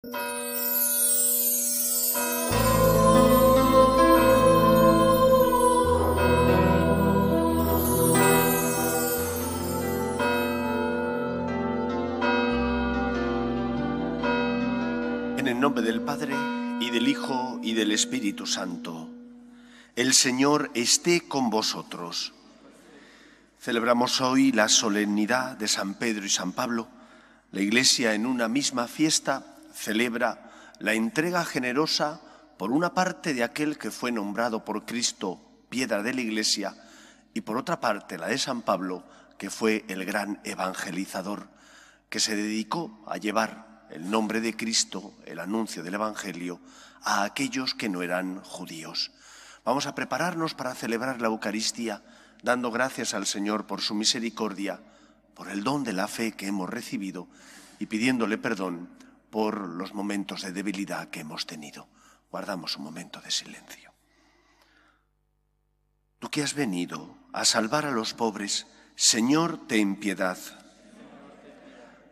En el nombre del Padre, y del Hijo, y del Espíritu Santo. El Señor esté con vosotros. Celebramos hoy la solemnidad de San Pedro y San Pablo. La Iglesia en una misma fiesta celebra la entrega generosa por una parte de aquel que fue nombrado por Cristo piedra de la Iglesia y por otra parte la de San Pablo, que fue el gran evangelizador, que se dedicó a llevar el nombre de Cristo, el anuncio del Evangelio, a aquellos que no eran judíos. Vamos a prepararnos para celebrar la Eucaristía, dando gracias al Señor por su misericordia, por el don de la fe que hemos recibido y pidiéndole perdón por los momentos de debilidad que hemos tenido. Guardamos un momento de silencio. Tú que has venido a salvar a los pobres, Señor, ten piedad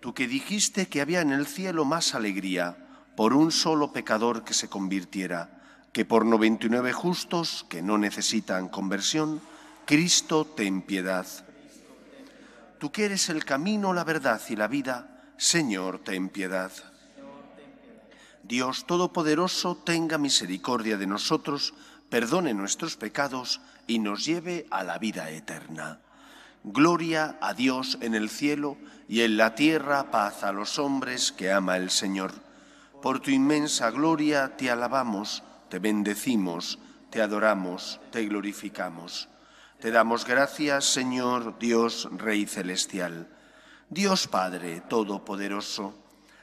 tú que dijiste que había en el cielo más alegría por un solo pecador que se convirtiera, que por noventa y nueve justos que no necesitan conversión, Cristo ten piedad. Tú que eres el camino, la verdad y la vida, Señor, ten piedad. Dios Todopoderoso tenga misericordia de nosotros, perdone nuestros pecados y nos lleve a la vida eterna. Gloria a Dios en el cielo y en la tierra paz a los hombres que ama el Señor. Por tu inmensa gloria te alabamos, te bendecimos, te adoramos, te glorificamos. Te damos gracias, Señor Dios Rey Celestial, Dios Padre Todopoderoso,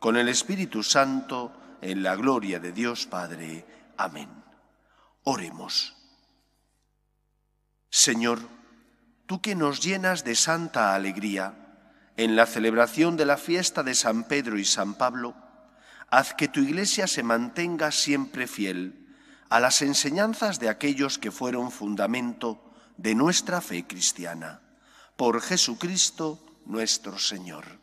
con el Espíritu Santo, en la gloria de Dios Padre. Amén. Oremos. Señor, tú que nos llenas de santa alegría en la celebración de la fiesta de San Pedro y San Pablo, haz que tu iglesia se mantenga siempre fiel a las enseñanzas de aquellos que fueron fundamento de nuestra fe cristiana. Por Jesucristo nuestro Señor.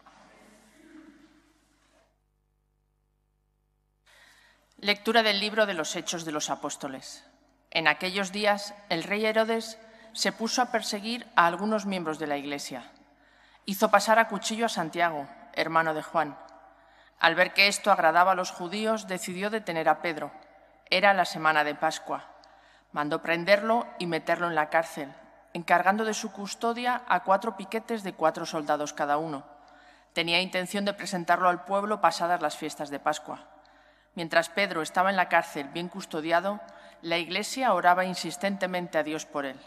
Lectura del libro de los Hechos de los Apóstoles. En aquellos días el rey Herodes se puso a perseguir a algunos miembros de la Iglesia. Hizo pasar a cuchillo a Santiago, hermano de Juan. Al ver que esto agradaba a los judíos, decidió detener a Pedro. Era la semana de Pascua. Mandó prenderlo y meterlo en la cárcel, encargando de su custodia a cuatro piquetes de cuatro soldados cada uno. Tenía intención de presentarlo al pueblo pasadas las fiestas de Pascua. Mientras Pedro estaba en la cárcel bien custodiado, la iglesia oraba insistentemente a Dios por él.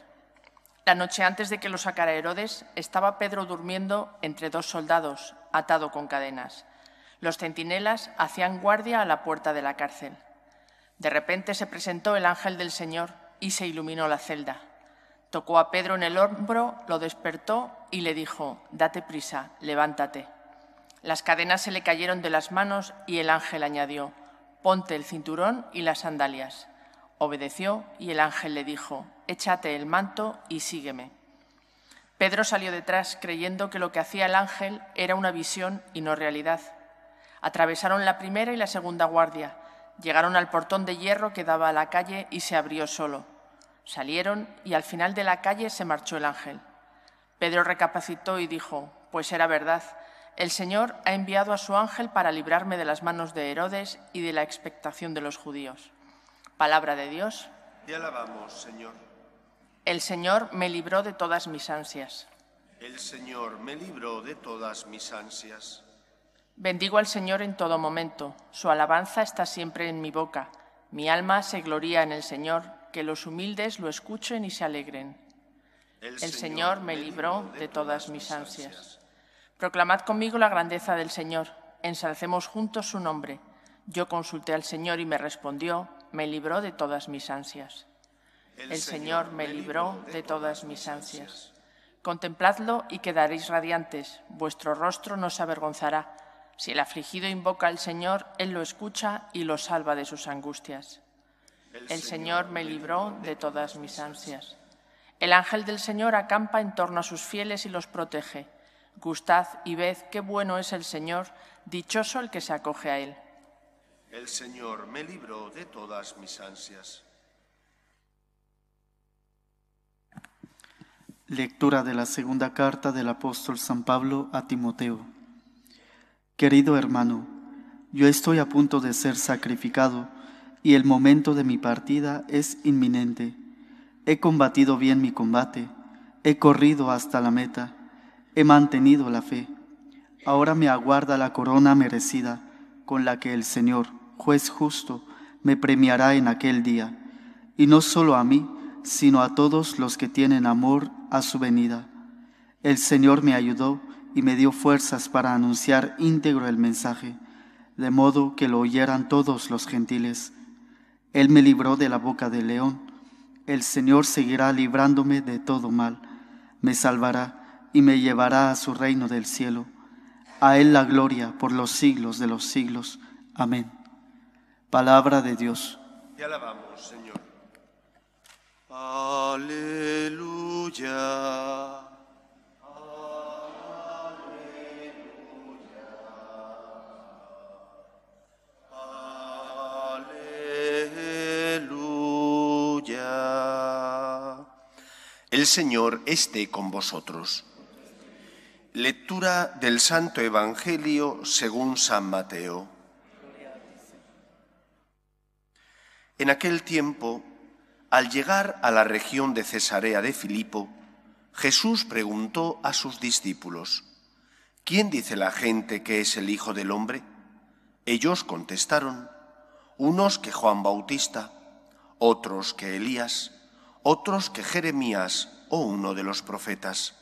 La noche antes de que lo sacara Herodes, estaba Pedro durmiendo entre dos soldados, atado con cadenas. Los centinelas hacían guardia a la puerta de la cárcel. De repente se presentó el ángel del Señor y se iluminó la celda. Tocó a Pedro en el hombro, lo despertó y le dijo, Date prisa, levántate. Las cadenas se le cayeron de las manos y el ángel añadió, Ponte el cinturón y las sandalias. Obedeció y el ángel le dijo, Échate el manto y sígueme. Pedro salió detrás creyendo que lo que hacía el ángel era una visión y no realidad. Atravesaron la primera y la segunda guardia, llegaron al portón de hierro que daba a la calle y se abrió solo. Salieron y al final de la calle se marchó el ángel. Pedro recapacitó y dijo, pues era verdad, el Señor ha enviado a su ángel para librarme de las manos de Herodes y de la expectación de los judíos. Palabra de Dios. Te alabamos, Señor. El Señor me libró de todas mis ansias. El Señor me libró de todas mis ansias. Bendigo al Señor en todo momento. Su alabanza está siempre en mi boca. Mi alma se gloría en el Señor, que los humildes lo escuchen y se alegren. El, Señor, me libró de todas mis ansias. Proclamad conmigo la grandeza del Señor. Ensalcemos juntos su nombre. Yo consulté al Señor y me respondió, me libró de todas mis ansias. El Señor me libró de todas mis ansias. Contempladlo y quedaréis radiantes, vuestro rostro no se avergonzará. Si el afligido invoca al Señor, Él lo escucha y lo salva de sus angustias. El Señor me libró de todas mis ansias. El ángel del Señor acampa en torno a sus fieles y los protege. Gustad y ved qué bueno es el Señor, dichoso el que se acoge a Él. El Señor me libró de todas mis ansias. Lectura de la segunda carta del apóstol San Pablo a Timoteo. Querido hermano, yo estoy a punto de ser sacrificado y el momento de mi partida es inminente. He combatido bien mi combate, he corrido hasta la meta, he mantenido la fe. Ahora me aguarda la corona merecida con la que el Señor, juez justo, me premiará en aquel día, y no solo a mí, sino a todos los que tienen amor a su venida. El Señor me ayudó y me dio fuerzas para anunciar íntegro el mensaje, de modo que lo oyeran todos los gentiles. Él me libró de la boca del león. El Señor seguirá librándome de todo mal. Me salvará y me llevará a su reino del cielo. A Él la gloria por los siglos de los siglos. Amén. Palabra de Dios. Te alabamos, Señor. Aleluya. Aleluya. El Señor esté con vosotros. Lectura del Santo Evangelio según San Mateo. En aquel tiempo, al llegar a la región de Cesarea de Filipo, Jesús preguntó a sus discípulos, ¿quién dice la gente que es el Hijo del Hombre? Ellos contestaron, unos que Juan Bautista, otros que Elías, otros que Jeremías o uno de los profetas.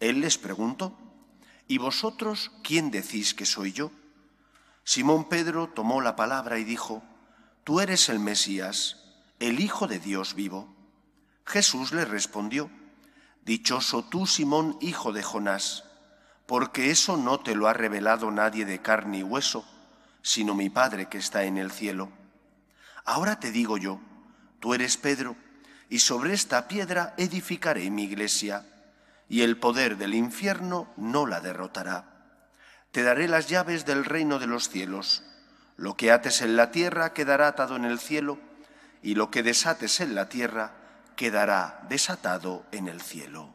Él les preguntó, ¿y vosotros quién decís que soy yo? Simón Pedro tomó la palabra y dijo, Tú eres el Mesías, el Hijo de Dios vivo. Jesús le respondió, Dichoso tú, Simón, hijo de Jonás, porque eso no te lo ha revelado nadie de carne y hueso, sino mi Padre que está en el cielo. Ahora te digo yo, tú eres Pedro, y sobre esta piedra edificaré mi iglesia y el poder del infierno no la derrotará. Te daré las llaves del reino de los cielos. Lo que ates en la tierra quedará atado en el cielo, y lo que desates en la tierra quedará desatado en el cielo.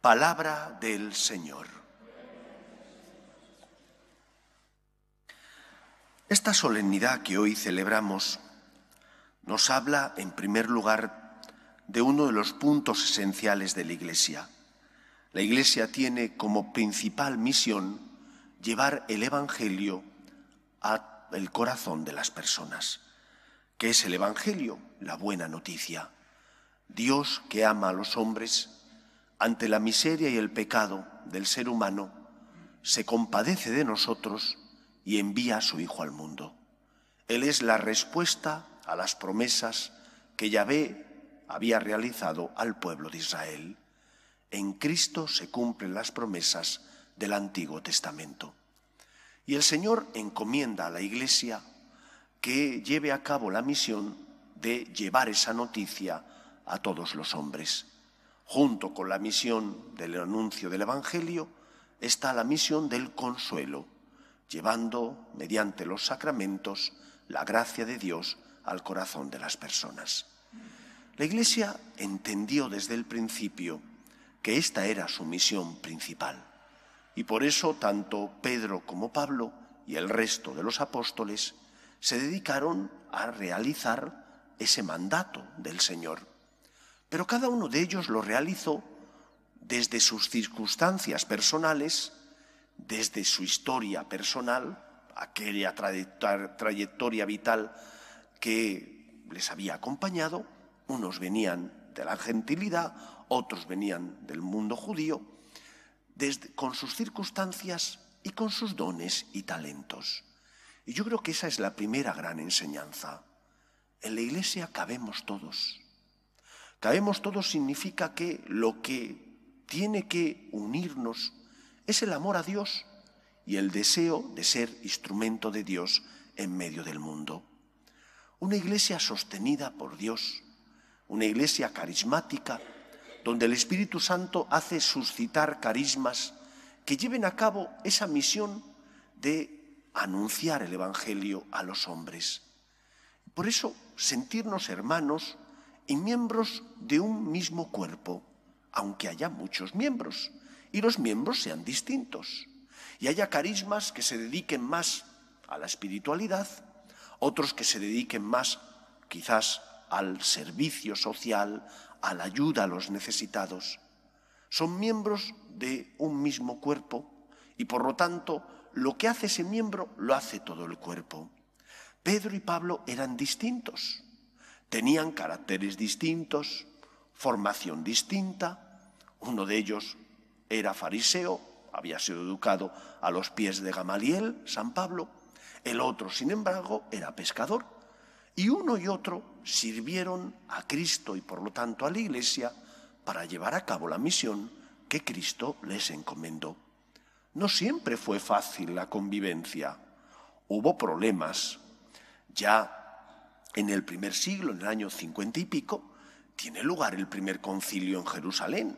Palabra del Señor. Esta solemnidad que hoy celebramos nos habla, en primer lugar, de uno de los puntos esenciales de la Iglesia, la Iglesia tiene como principal misión llevar el Evangelio al corazón de las personas. ¿Qué es el Evangelio? La buena noticia. Dios que ama a los hombres, ante la miseria y el pecado del ser humano, se compadece de nosotros y envía a su Hijo al mundo. Él es la respuesta a las promesas que Yahvé había realizado al pueblo de Israel. En Cristo se cumplen las promesas del Antiguo Testamento. Y el Señor encomienda a la Iglesia que lleve a cabo la misión de llevar esa noticia a todos los hombres. Junto con la misión del anuncio del Evangelio está la misión del consuelo, llevando mediante los sacramentos la gracia de Dios al corazón de las personas. La Iglesia entendió desde el principio que esta era su misión principal. Y por eso tanto Pedro como Pablo y el resto de los apóstoles se dedicaron a realizar ese mandato del Señor. Pero cada uno de ellos lo realizó desde sus circunstancias personales, desde su historia personal, aquella trayectoria vital que les había acompañado. Unos venían de la gentilidad, otros venían del mundo judío, con sus circunstancias y con sus dones y talentos. Y yo creo que esa es la primera gran enseñanza. En la iglesia cabemos todos. Cabemos todos significa que lo que tiene que unirnos es el amor a Dios y el deseo de ser instrumento de Dios en medio del mundo. Una iglesia sostenida por Dios, una iglesia carismática, donde el Espíritu Santo hace suscitar carismas que lleven a cabo esa misión de anunciar el Evangelio a los hombres. Por eso, sentirnos hermanos y miembros de un mismo cuerpo, aunque haya muchos miembros y los miembros sean distintos, y haya carismas que se dediquen más a la espiritualidad, otros que se dediquen más quizás al servicio social, a la ayuda a los necesitados. Son miembros de un mismo cuerpo y por lo tanto lo que hace ese miembro lo hace todo el cuerpo. Pedro y Pablo eran distintos, tenían caracteres distintos, formación distinta. Uno de ellos era fariseo, había sido educado a los pies de Gamaliel, San Pablo. El otro, sin embargo, era pescador. Y uno y otro sirvieron a Cristo y por lo tanto a la Iglesia para llevar a cabo la misión que Cristo les encomendó. No siempre fue fácil la convivencia. Hubo problemas. Ya en el primer siglo, en el año cincuenta y pico, tiene lugar el primer concilio en Jerusalén,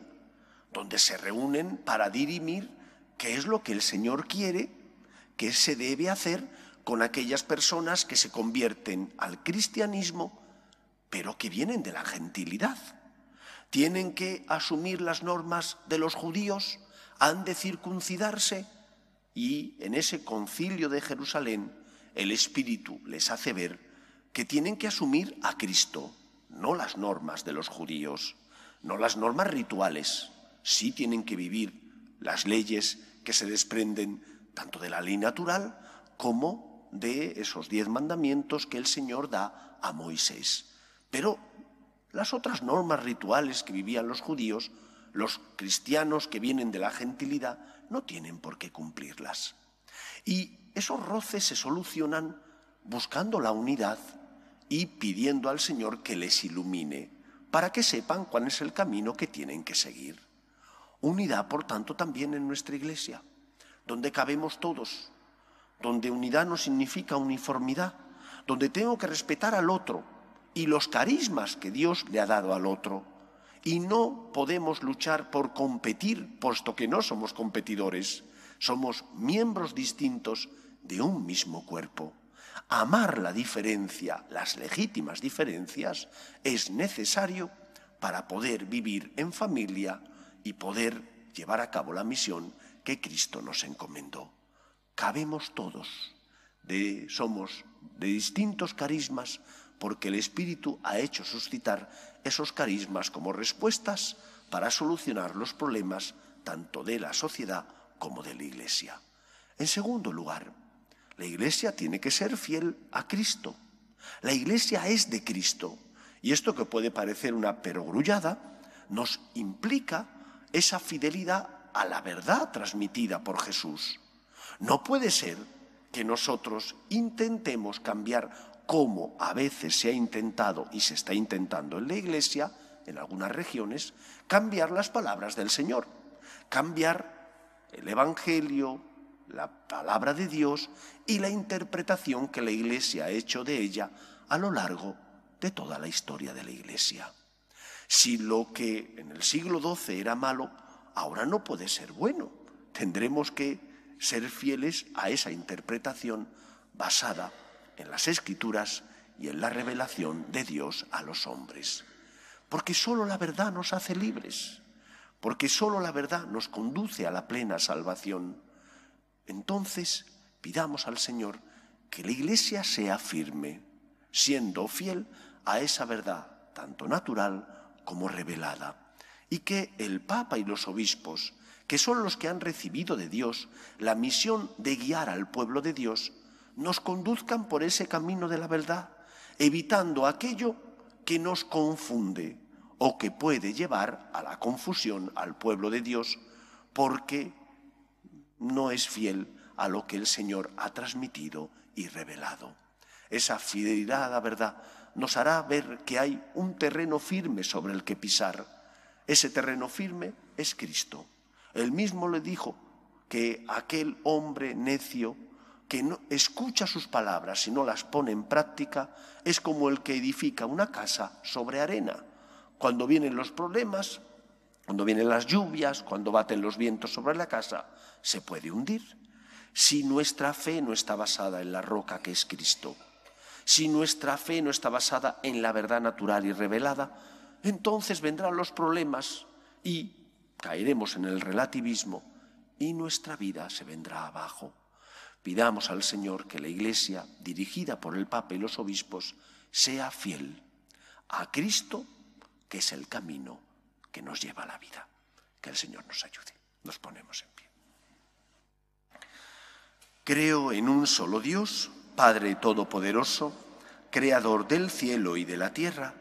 donde se reúnen para dirimir qué es lo que el Señor quiere, qué se debe hacer con aquellas personas que se convierten al cristianismo, pero que vienen de la gentilidad tienen que asumir las normas de los judíos, han de circuncidarse y en ese concilio de Jerusalén el Espíritu les hace ver que tienen que asumir a Cristo, no las normas de los judíos, no las normas rituales, sí tienen que vivir las leyes que se desprenden tanto de la ley natural como de esos diez mandamientos que el Señor da a Moisés. Pero las otras normas rituales que vivían los judíos, los cristianos que vienen de la gentilidad, no tienen por qué cumplirlas. Y esos roces se solucionan buscando la unidad y pidiendo al Señor que les ilumine para que sepan cuál es el camino que tienen que seguir. Unidad, por tanto, también en nuestra iglesia, donde cabemos todos, donde unidad no significa uniformidad, donde tengo que respetar al otro, y los carismas que Dios le ha dado al otro. Y no podemos luchar por competir, puesto que no somos competidores, somos miembros distintos de un mismo cuerpo. Amar la diferencia, las legítimas diferencias, es necesario para poder vivir en familia y poder llevar a cabo la misión que Cristo nos encomendó. Cabemos todos, de, somos de distintos carismas, porque el Espíritu ha hecho suscitar esos carismas como respuestas para solucionar los problemas tanto de la sociedad como de la Iglesia. En segundo lugar, la Iglesia tiene que ser fiel a Cristo. La Iglesia es de Cristo. Y esto que puede parecer una perogrullada, nos implica esa fidelidad a la verdad transmitida por Jesús. No puede ser que nosotros intentemos cambiar como a veces se ha intentado y se está intentando en la Iglesia, en algunas regiones, cambiar las palabras del Señor, cambiar el Evangelio, la palabra de Dios y la interpretación que la Iglesia ha hecho de ella a lo largo de toda la historia de la Iglesia. Si lo que en el siglo XII era malo, ahora no puede ser bueno. Tendremos que ser fieles a esa interpretación basada en las escrituras y en la revelación de Dios a los hombres. Porque solo la verdad nos hace libres, porque solo la verdad nos conduce a la plena salvación. Entonces pidamos al Señor que la Iglesia sea firme, siendo fiel a esa verdad, tanto natural como revelada, y que el Papa y los obispos, que son los que han recibido de Dios la misión de guiar al pueblo de Dios, nos conduzcan por ese camino de la verdad, evitando aquello que nos confunde o que puede llevar a la confusión al pueblo de Dios porque no es fiel a lo que el Señor ha transmitido y revelado. Esa fidelidad a la verdad nos hará ver que hay un terreno firme sobre el que pisar. Ese terreno firme es Cristo. Él mismo le dijo que aquel hombre necio que no escucha sus palabras y no las pone en práctica es como el que edifica una casa sobre arena. Cuando vienen los problemas, cuando vienen las lluvias, cuando baten los vientos sobre la casa, se puede hundir. Si nuestra fe no está basada en la roca que es Cristo, si nuestra fe no está basada en la verdad natural y revelada, entonces vendrán los problemas y caeremos en el relativismo y nuestra vida se vendrá abajo. Pidamos al Señor que la Iglesia, dirigida por el Papa y los obispos, sea fiel a Cristo, que es el camino que nos lleva a la vida. Que el Señor nos ayude. Nos ponemos en pie. Creo en un solo Dios, Padre Todopoderoso, Creador del cielo y de la tierra,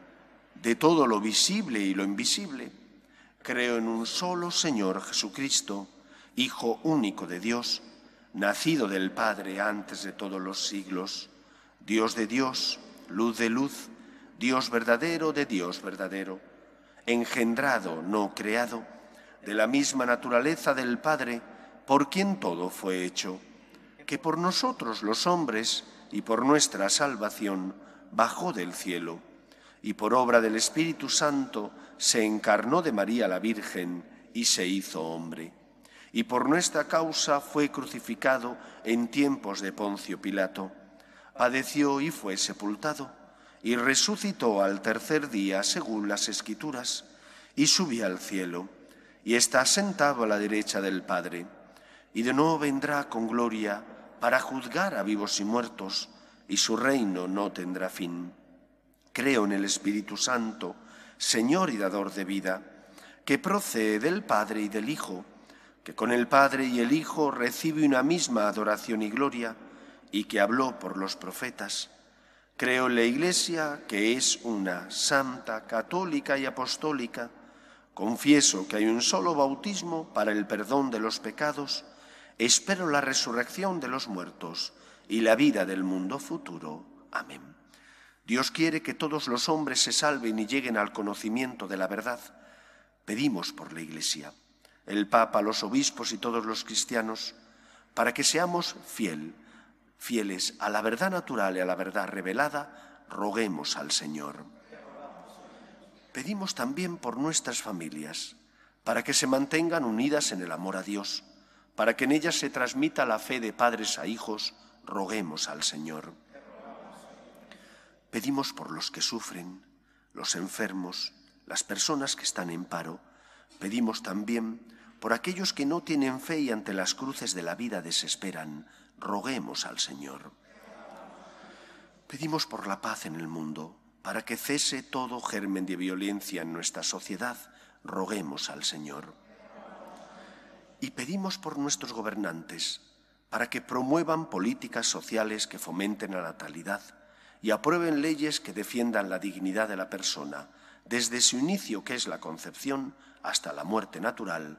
de todo lo visible y lo invisible. Creo en un solo Señor Jesucristo, Hijo único de Dios, nacido del Padre antes de todos los siglos, Dios de Dios, luz de luz, Dios verdadero de Dios verdadero, engendrado, no creado, de la misma naturaleza del Padre, por quien todo fue hecho que por nosotros los hombres y por nuestra salvación bajó del cielo, y por obra del Espíritu Santo se encarnó de María la Virgen y se hizo hombre, y por nuestra causa fue crucificado en tiempos de Poncio Pilato, padeció y fue sepultado, y resucitó al tercer día según las Escrituras, y subió al cielo, y está sentado a la derecha del Padre, y de nuevo vendrá con gloria para juzgar a vivos y muertos, y su reino no tendrá fin. Creo en el Espíritu Santo, Señor y dador de vida, que procede del Padre y del Hijo, que con el Padre y el Hijo recibe una misma adoración y gloria, y que habló por los profetas. Creo en la Iglesia, que es una santa, católica y apostólica. Confieso que hay un solo bautismo para el perdón de los pecados, Espero la resurrección de los muertos y la vida del mundo futuro. Amén. Dios quiere que todos los hombres se salven y lleguen al conocimiento de la verdad. Pedimos por la Iglesia, el Papa, los obispos y todos los cristianos, para que seamos fiel, fieles a la verdad natural y a la verdad revelada, roguemos al Señor. Pedimos también por nuestras familias, para que se mantengan unidas en el amor a Dios para que en ellas se transmita la fe de padres a hijos, roguemos al Señor. Pedimos por los que sufren, los enfermos, las personas que están en paro. Pedimos también por aquellos que no tienen fe y ante las cruces de la vida desesperan. Roguemos al Señor. Pedimos por la paz en el mundo, para que cese todo germen de violencia en nuestra sociedad. Roguemos al Señor y pedimos por nuestros gobernantes para que promuevan políticas sociales que fomenten la natalidad y aprueben leyes que defiendan la dignidad de la persona, desde su inicio, que es la concepción, hasta la muerte natural,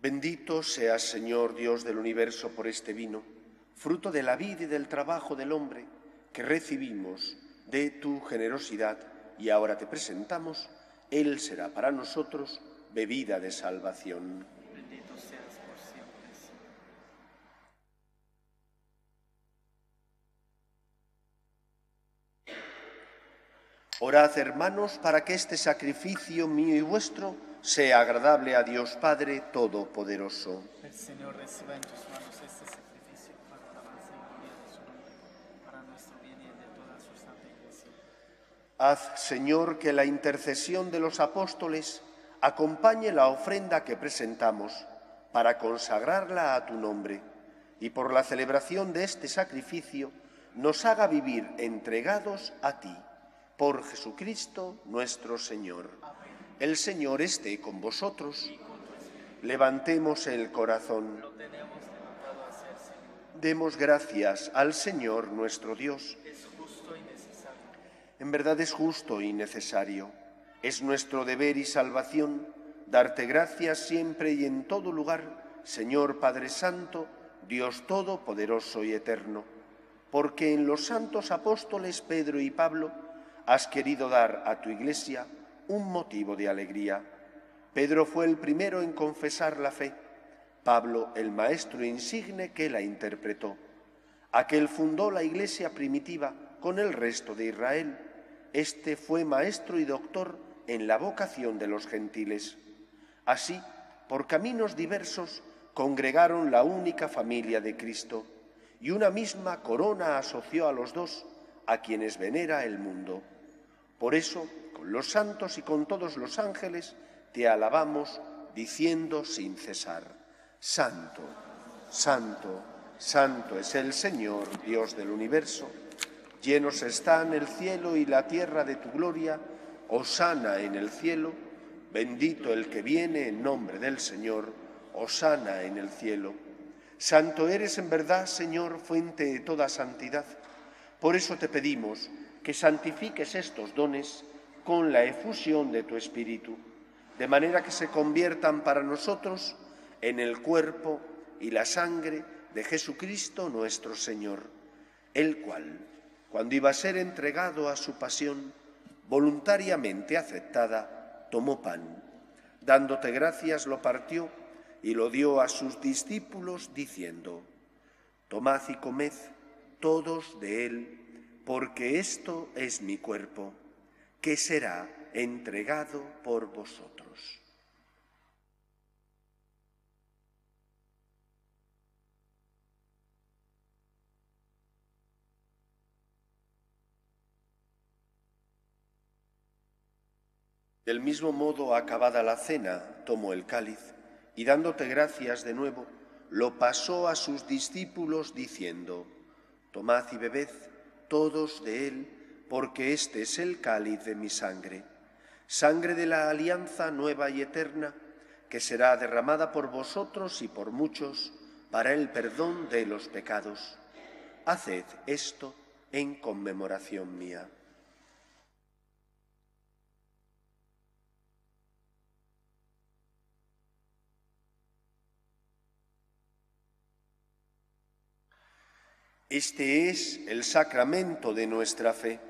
Bendito seas, Señor Dios del universo, por este vino, fruto de la vida y del trabajo del hombre, que recibimos de tu generosidad y ahora te presentamos, Él será para nosotros bebida de salvación. Bendito seas por siempre, Orad, hermanos, para que este sacrificio mío y vuestro sea agradable a Dios Padre Todopoderoso. El Señor reciba en tus manos este sacrificio para alabanza y gloria de su nombre, para nuestro bien y el de toda su santa iglesia. Haz, Señor, que la intercesión de los apóstoles acompañe la ofrenda que presentamos para consagrarla a tu nombre y por la celebración de este sacrificio nos haga vivir entregados a ti por Jesucristo nuestro Señor. El Señor esté con vosotros. Levantemos el corazón. Demos gracias al Señor nuestro Dios. En verdad es justo y necesario. Es nuestro deber y salvación darte gracias siempre y en todo lugar, Señor Padre Santo, Dios Todopoderoso y Eterno, porque en los santos apóstoles Pedro y Pablo, has querido dar a tu iglesia un motivo de alegría. Pedro fue el primero en confesar la fe, Pablo el maestro insigne que la interpretó. Aquel fundó la iglesia primitiva con el resto de Israel. Este fue maestro y doctor en la vocación de los gentiles. Así, por caminos diversos, congregaron la única familia de Cristo y una misma corona asoció a los dos, a quienes venera el mundo. Por eso, los santos y con todos los ángeles, te alabamos diciendo sin cesar, Santo, Santo, Santo es el Señor, Dios del universo. Llenos están el cielo y la tierra de tu gloria, Osana en el cielo, bendito el que viene en nombre del Señor, Osana en el cielo. Santo eres en verdad, Señor, fuente de toda santidad. Por eso te pedimos, que santifiques estos dones con la efusión de tu Espíritu, de manera que se conviertan para nosotros en el cuerpo y la sangre de Jesucristo nuestro Señor, el cual, cuando iba a ser entregado a su pasión, voluntariamente aceptada, tomó pan, dándote gracias lo partió y lo dio a sus discípulos, diciendo, Tomad y comed todos de él, porque esto es mi cuerpo, que será entregado por vosotros. Del mismo modo, acabada la cena, tomó el cáliz y dándote gracias de nuevo, lo pasó a sus discípulos diciendo, Tomad y bebed todos de él, porque este es el cáliz de mi sangre, sangre de la alianza nueva y eterna, que será derramada por vosotros y por muchos para el perdón de los pecados. Haced esto en conmemoración mía. Este es el sacramento de nuestra fe.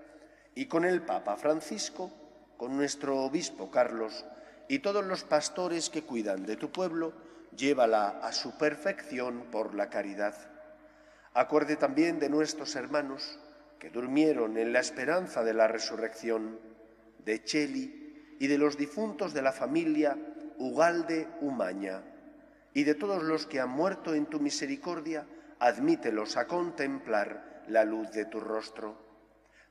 y con el Papa Francisco, con nuestro obispo Carlos y todos los pastores que cuidan de tu pueblo, llévala a su perfección por la caridad. Acuerde también de nuestros hermanos que durmieron en la esperanza de la resurrección, de Cheli y de los difuntos de la familia Ugalde Umaña, y de todos los que han muerto en tu misericordia, admítelos a contemplar la luz de tu rostro.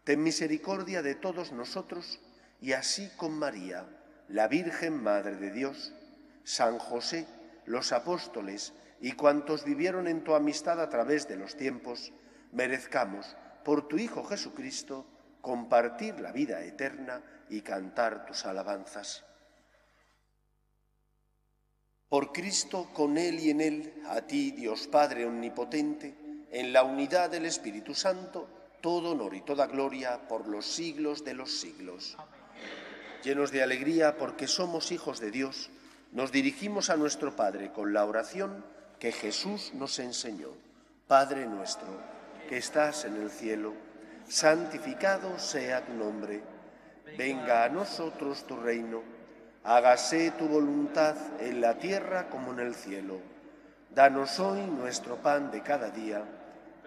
Ten misericordia de todos nosotros, y así con María, la Virgen Madre de Dios, San José, los apóstoles y cuantos vivieron en tu amistad a través de los tiempos, merezcamos, por tu Hijo Jesucristo, compartir la vida eterna y cantar tus alabanzas. Por Cristo, con Él y en Él, a ti, Dios Padre Omnipotente, en la unidad del Espíritu Santo, todo honor y toda gloria por los siglos de los siglos. Llenos de alegría porque somos hijos de Dios, nos dirigimos a nuestro Padre con la oración que Jesús nos enseñó. Padre nuestro, que estás en el cielo, santificado sea tu nombre. Venga a nosotros tu reino. Hágase tu voluntad en la tierra como en el cielo. Danos hoy nuestro pan de cada día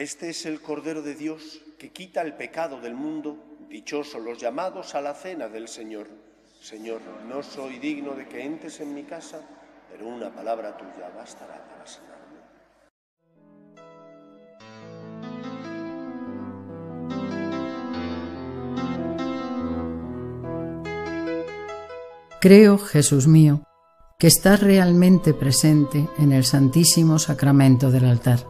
Este es el Cordero de Dios que quita el pecado del mundo. Dichosos los llamados a la cena del Señor. Señor, no soy digno de que entres en mi casa, pero una palabra tuya bastará para sanarme. Creo, Jesús mío, que estás realmente presente en el Santísimo Sacramento del altar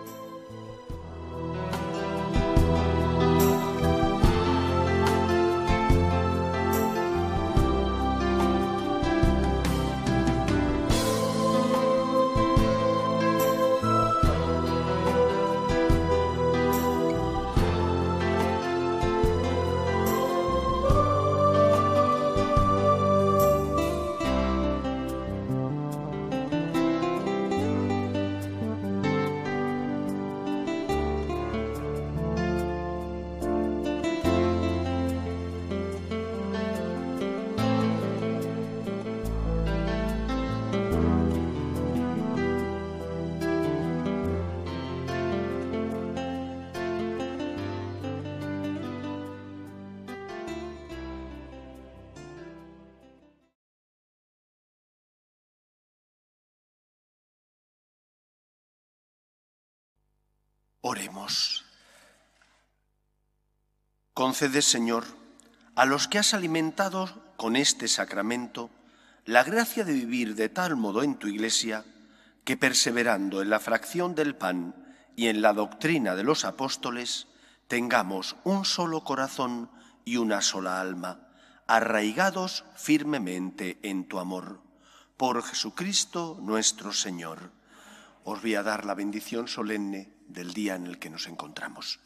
Oremos. Concede, Señor, a los que has alimentado con este sacramento la gracia de vivir de tal modo en tu Iglesia que perseverando en la fracción del pan y en la doctrina de los apóstoles, tengamos un solo corazón y una sola alma, arraigados firmemente en tu amor. Por Jesucristo nuestro Señor. Os voy a dar la bendición solemne del día en el que nos encontramos.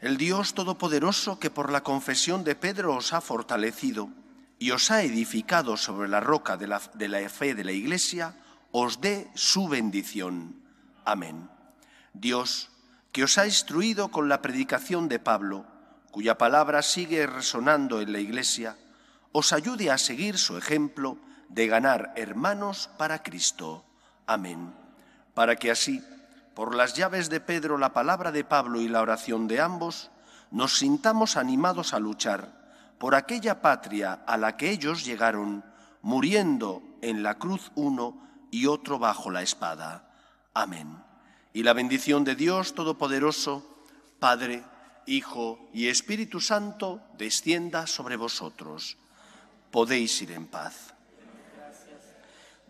El Dios Todopoderoso que por la confesión de Pedro os ha fortalecido y os ha edificado sobre la roca de la, de la fe de la Iglesia, os dé su bendición. Amén. Dios, que os ha instruido con la predicación de Pablo, cuya palabra sigue resonando en la Iglesia, os ayude a seguir su ejemplo de ganar hermanos para Cristo. Amén. Para que así, por las llaves de Pedro, la palabra de Pablo y la oración de ambos, nos sintamos animados a luchar por aquella patria a la que ellos llegaron, muriendo en la cruz uno y otro bajo la espada. Amén. Y la bendición de Dios Todopoderoso, Padre, Hijo y Espíritu Santo, descienda sobre vosotros. Podéis ir en paz.